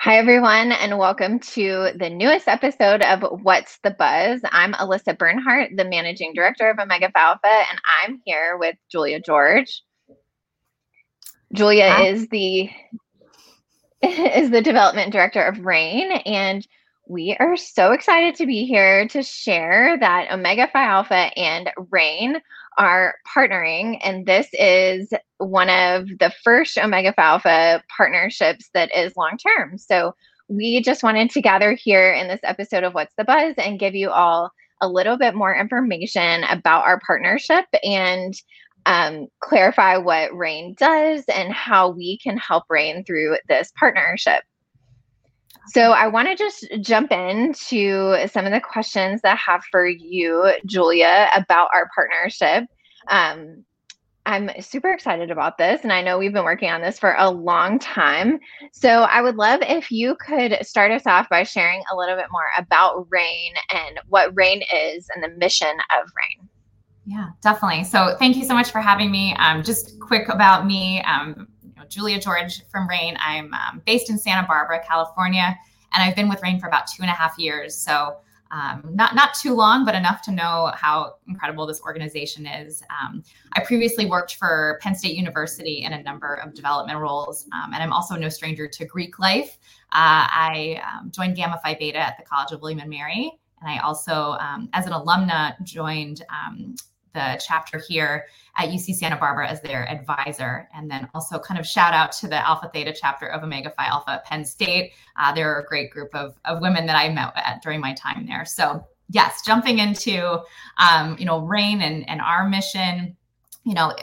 Hi, everyone, and welcome to the newest episode of What's the Buzz. I'm Alyssa Bernhardt, the managing director of Omega Phi Alpha, and I'm here with Julia George. Julia Hi. is the is the development director of RAINN, and we are so excited to be here to share that Omega Phi Alpha and RAINN are partnering, and this is one of the first Omega Phi Alpha partnerships that is long term. So we just wanted to gather here in this episode of What's the Buzz and give you all a little bit more information about our partnership and um, clarify what RAINN does and how we can help RAINN through this partnership. So I want to just jump into some of the questions that I have for you, Julia, about our partnership. Um, I'm super excited about this, and I know we've been working on this for a long time. So I would love if you could start us off by sharing a little bit more about RAINN and what RAINN is and the mission of RAINN. Yeah, definitely. So thank you so much for having me. Um, just quick about me. Um, Julia George from RAINN. I'm um, based in Santa Barbara, California, and I've been with RAINN for about two and a half years. So um, not not too long, but enough to know how incredible this organization is. Um, I previously worked for Penn State University in a number of development roles, um, and I'm also no stranger to Greek life. Uh, I um, joined Gamma Phi Beta at the College of William and Mary, and I also, um, as an alumna, joined um, the chapter here at UC Santa Barbara as their advisor. And then also kind of shout out to the Alpha Theta chapter of Omega Phi Alpha at Penn State. Uh, they're a great group of, of women that I met at during my time there. So yes, jumping into, um, you know, RAINN and, and our mission, you know,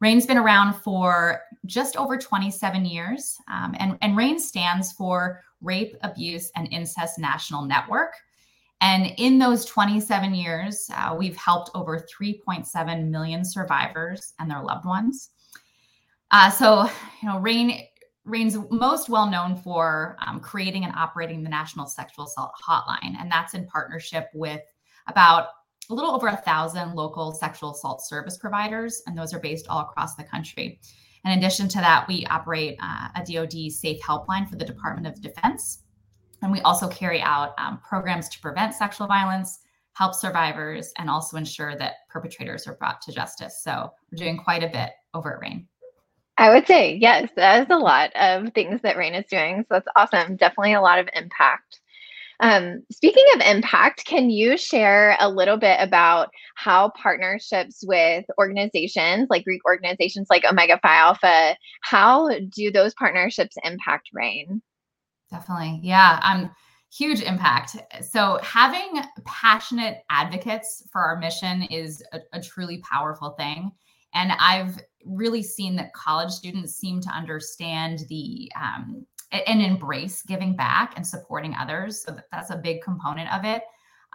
RAINN's been around for just over 27 years. Um, and, and RAINN stands for Rape, Abuse, and Incest National Network. And in those 27 years, uh, we've helped over 3.7 million survivors and their loved ones. Uh, so, you know, RAINN RAINN's most well known for um, creating and operating the National Sexual Assault Hotline, and that's in partnership with about a little over a thousand local sexual assault service providers, and those are based all across the country. In addition to that, we operate uh, a DoD safe helpline for the Department of Defense, and we also carry out um, programs to prevent sexual violence, help survivors, and also ensure that perpetrators are brought to justice. So we're doing quite a bit over at RAINN. I would say, yes, that is a lot of things that RAINN is doing. So that's awesome. Definitely a lot of impact. Um, speaking of impact, can you share a little bit about how partnerships with organizations like Greek organizations like Omega Phi Alpha, how do those partnerships impact RAINN? Definitely. Yeah. Um, huge impact. So having passionate advocates for our mission is a, a truly powerful thing. And I've really seen that college students seem to understand the um, and embrace giving back and supporting others. So that, that's a big component of it.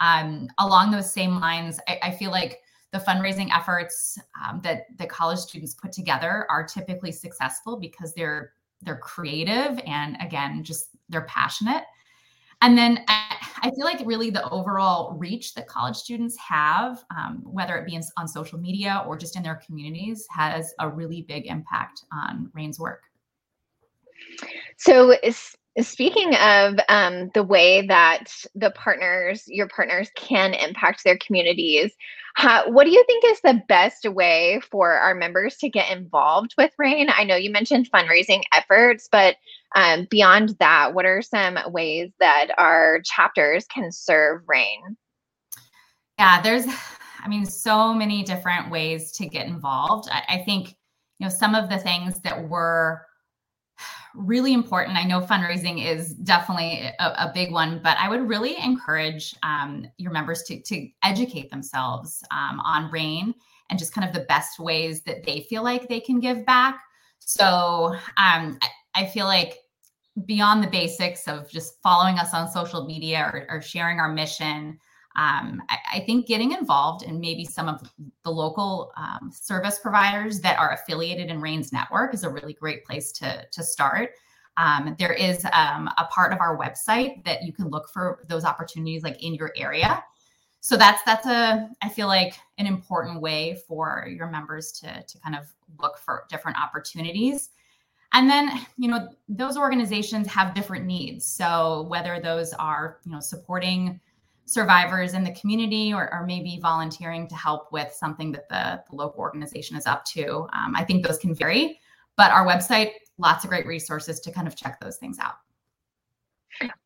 Um, along those same lines, I, I, feel like the fundraising efforts um, that the college students put together are typically successful because they're they're creative and again just they're passionate. And then I, feel like really the overall reach that college students have um, whether it be in, on social media or just in their communities has a really big impact on RAINN's work. So speaking of um, the way that the partners your partners can impact their communities how, what do you think is the best way for our members to get involved with RAINN? I know you mentioned fundraising efforts but um, beyond that what are some ways that our chapters can serve RAINN? Yeah there's i mean so many different ways to get involved. I, I think you know some of the things that we're really important. I know fundraising is definitely a, a big one, but I would really encourage um, your members to, to educate themselves um, on RAINN and just kind of the best ways that they feel like they can give back. So um, I, feel like beyond the basics of just following us on social media or, or sharing our mission, um, I, I, think getting involved in maybe some of the local um, service providers that are affiliated in RAINN's network is a really great place to, to start. Um, there is um, a part of our website that you can look for those opportunities like in your area. So that's that's a I feel like an important way for your members to to kind of look for different opportunities. and then you know those organizations have different needs so whether those are you know supporting survivors in the community or, or maybe volunteering to help with something that the, the local organization is up to. Um, i think those can vary but our website lots of great resources to kind of check those things out.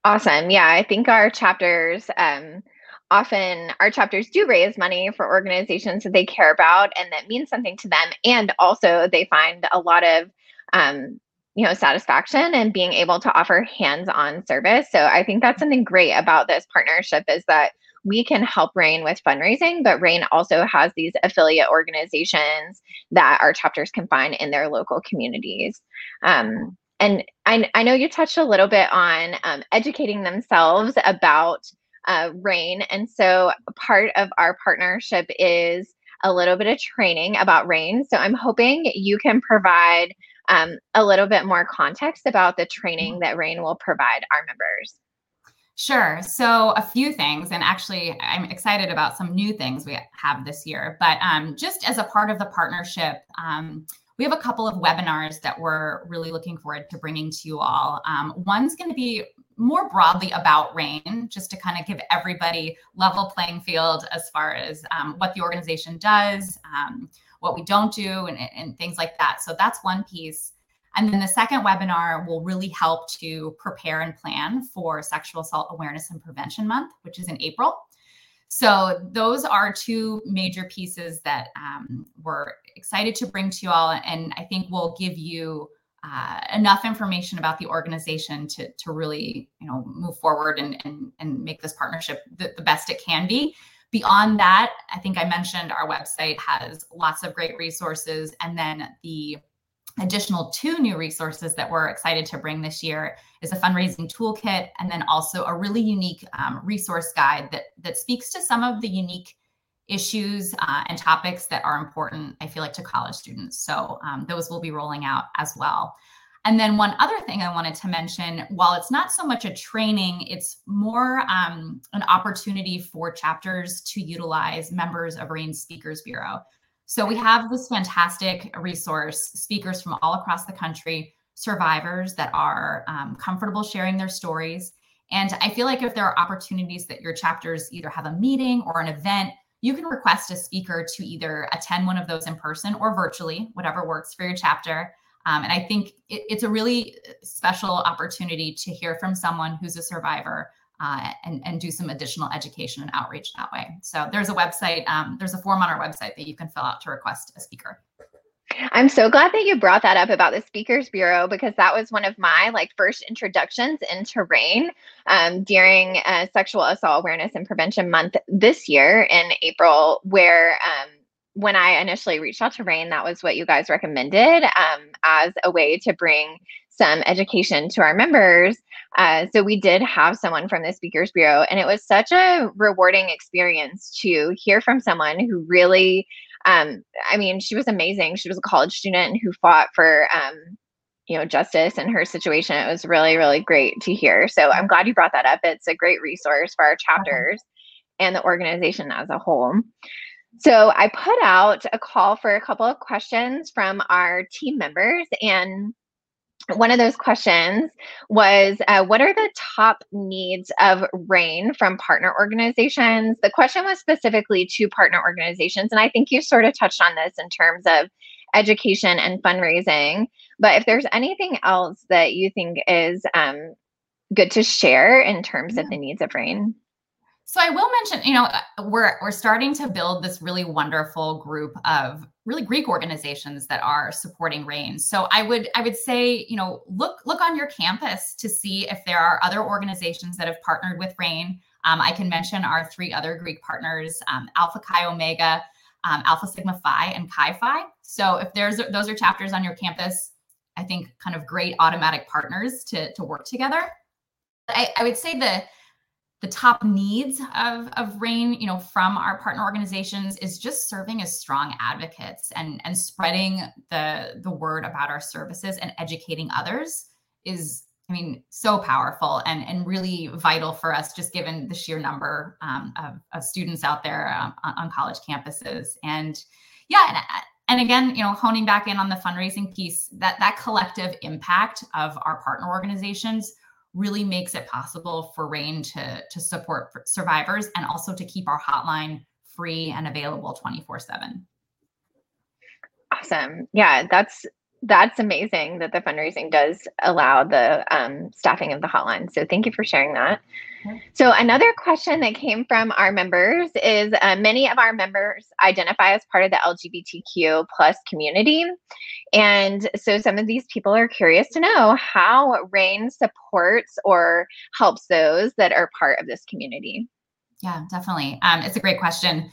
Awesome. Yeah i think our chapters um, often our chapters do raise money for organizations that they care about and that means something to them. And also they find a lot of um, you know satisfaction and being able to offer hands-on service. So i think that's something great about this partnership is that we can help RAINN with fundraising but RAINN also has these affiliate organizations that our chapters can find in their local communities. Um, and I, I know you touched a little bit on um, educating themselves about uh, RAINN. And so part of our partnership is a little bit of training about RAINN. So i'm hoping you can provide um, a little bit more context about the training mm-hmm. that RAINN will provide our members. Sure. So, a few things, and actually, I'm excited about some new things we have this year. But um, just as a part of the partnership, um, we have a couple of webinars that we're really looking forward to bringing to you all. Um, one's going to be more broadly about RAINN, just to kind of give everybody level playing field as far as um, what the organization does, um, what we don't do, and, and things like that. So that's one piece. And then the second webinar will really help to prepare and plan for Sexual Assault Awareness and Prevention Month, which is in April. So those are two major pieces that um, we're excited to bring to you all, and I think will give you uh, enough information about the organization to to really you know move forward and and, and make this partnership the, the best it can be. Beyond that, I think I mentioned our website has lots of great resources. And then the additional two new resources that we're excited to bring this year is a fundraising toolkit and then also a really unique um, resource guide that that speaks to some of the unique issues uh, and topics that are important i feel like to college students so um, those will be rolling out as well and then one other thing I wanted to mention, while it's not so much a training, it's more um, an opportunity for chapters to utilize members of RAINN Speakers Bureau. So we have this fantastic resource, speakers from all across the country, survivors that are um, comfortable sharing their stories. And I feel like if there are opportunities that your chapters either have a meeting or an event, you can request a speaker to either attend one of those in person or virtually, whatever works for your chapter. Um, and I think it, it's a really special opportunity to hear from someone who's a survivor uh, and, and do some additional education and outreach that way. So there's a website, um, there's a form on our website that you can fill out to request a speaker. I'm so glad that you brought that up about the Speakers Bureau because that was one of my like first introductions into RAINN um, during uh, Sexual Assault Awareness and Prevention Month this year in April, where um, when I initially reached out to RAINN, that was what you guys recommended um, as a way to bring some education to our members. Uh, so we did have someone from the Speakers Bureau, and it was such a rewarding experience to hear from someone who really, um, I mean, she was amazing. She was a college student who fought for, um, you know, justice in her situation. It was really, really great to hear. So I'm glad you brought that up. It's a great resource for our chapters and the organization as a whole. So I put out a call for a couple of questions from our team members. And one of those questions was uh, What are the top needs of RAINN from partner organizations? The question was specifically to partner organizations. And I think you sort of touched on this in terms of education and fundraising. But if there's anything else that you think is um, good to share in terms yeah. of the needs of RAINN. So I will mention, you know, uh, we're we're starting to build this really wonderful group of really Greek organizations that are supporting RAINN. So I would I would say, you know, look look on your campus to see if there are other organizations that have partnered with RAINN. Um, I can mention our three other Greek partners, um, Alpha Chi Omega, um, Alpha Sigma Phi, and Chi Phi. So if there's those are chapters on your campus, I think kind of great automatic partners to to work together. I, I would say the the top needs of, of RAINN, you know, from our partner organizations is just serving as strong advocates and, and spreading the, the word about our services and educating others is, I mean, so powerful and, and really vital for us, just given the sheer number um, of, of students out there um, on, on, college campuses. And yeah, and and again, you know, honing back in on the fundraising piece, that that collective impact of our partner organizations really makes it possible for RAINN to to support survivors and also to keep our hotline free and available 24 7 awesome. Yeah that's that's amazing that the fundraising does allow the um, staffing of the hotline. So thank you for sharing that. So another question that came from our members is uh, many of our members identify as part of the LGBTQ plus community. And so some of these people are curious to know how RAINN supports or helps those that are part of this community. Yeah, definitely. Um, it's a great question.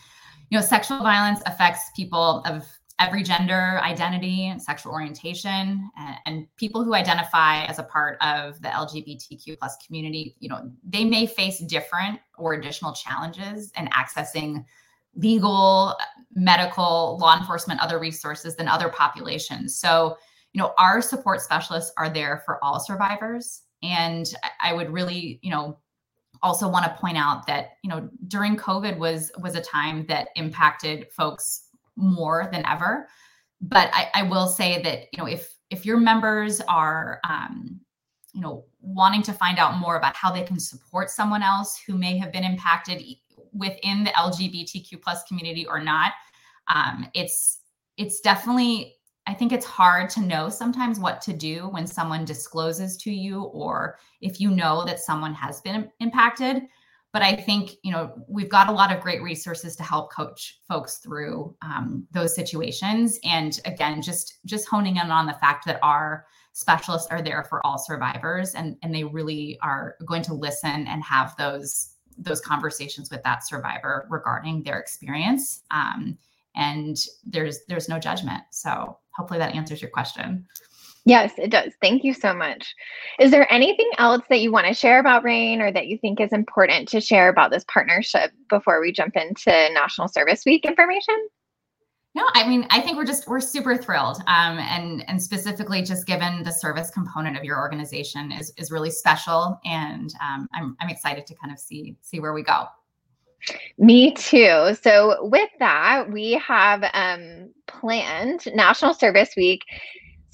You know, sexual violence affects people of every gender identity sexual orientation and, and, people who identify as a part of the lgbtq plus community you know they may face different or additional challenges in accessing legal medical law enforcement other resources than other populations. So you know our support specialists are there for all survivors. And i would really you know also want to point out that you know during covid was was a time that impacted folks more than ever. But I, I will say that you know if if your members are um, you know wanting to find out more about how they can support someone else who may have been impacted within the lgbtq plus community or not um, it's it's definitely i think it's hard to know sometimes what to do when someone discloses to you or if you know that someone has been impacted but I think you know we've got a lot of great resources to help coach folks through um, those situations. And again, just just honing in on the fact that our specialists are there for all survivors, and and they really are going to listen and have those those conversations with that survivor regarding their experience. Um, and there's there's no judgment. So hopefully that answers your question. Yes, it does. Thank you so much. Is there anything else that you want to share about RAINN or that you think is important to share about this partnership before we jump into National Service Week information? No, I mean, I think we're just we're super thrilled, um, and and specifically just given the service component of your organization is is really special, and um, I'm I'm excited to kind of see see where we go. Me too. So with that, we have um, planned National Service Week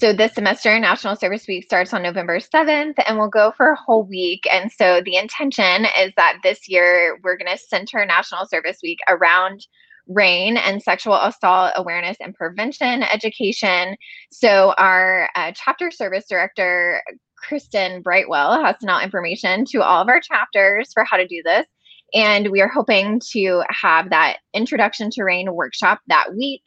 so this semester, National Service Week starts on November 7th and we'll go for a whole week. And so the intention is that this year we're going to center National Service Week around RAINN and sexual assault awareness and prevention education. So our uh, chapter service director, Kristen Brightwell, has sent out information to all of our chapters for how to do this. And we are hoping to have that introduction to RAINN workshop that week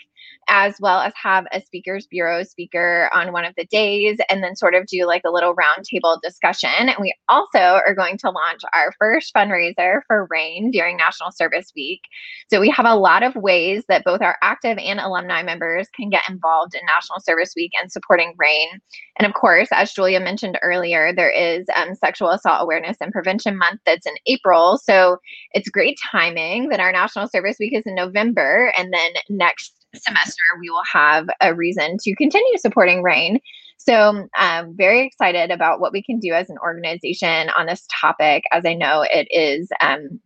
as well as have a speakers bureau speaker on one of the days and then sort of do like a little roundtable discussion. And we also are going to launch our first fundraiser for RAINN during National Service Week. So we have a lot of ways that both our active and alumni members can get involved in National Service Week and supporting RAINN. And of course, as Julia mentioned earlier, there is um, Sexual Assault Awareness and Prevention Month that's in April. So it's great timing that our National Service Week is in November. And then next semester, we will have a reason to continue supporting RAINN. So I'm very excited about what we can do as an organization on this topic, as I know it is um,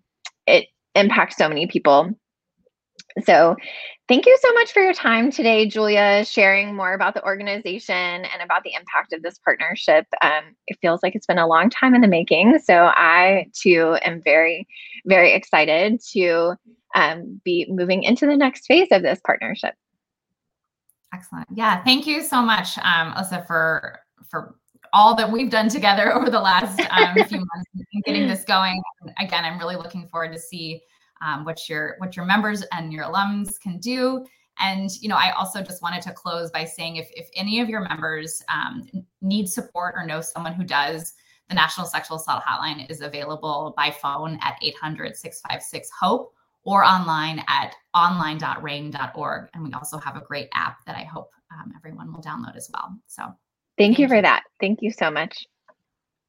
it impacts so many people. So thank you so much for your time today, Julia, sharing more about the organization and about the impact of this partnership. Um, it feels like it's been a long time in the making. So I too am very, very excited to um, be moving into the next phase of this partnership. Excellent. Yeah. Thank you so much, um, Alyssa, for for all that we've done together over the last um, few months in getting this going. Again, I'm really looking forward to see um, what your what your members and your alums can do. And you know, I also just wanted to close by saying if if any of your members um, need support or know someone who does, the National Sexual Assault Hotline is available by phone at 800 656 HOPE or online at online.rainn.org. And we also have a great app that I hope um, everyone will download as well. So thank, thank you for that. Thank you so much.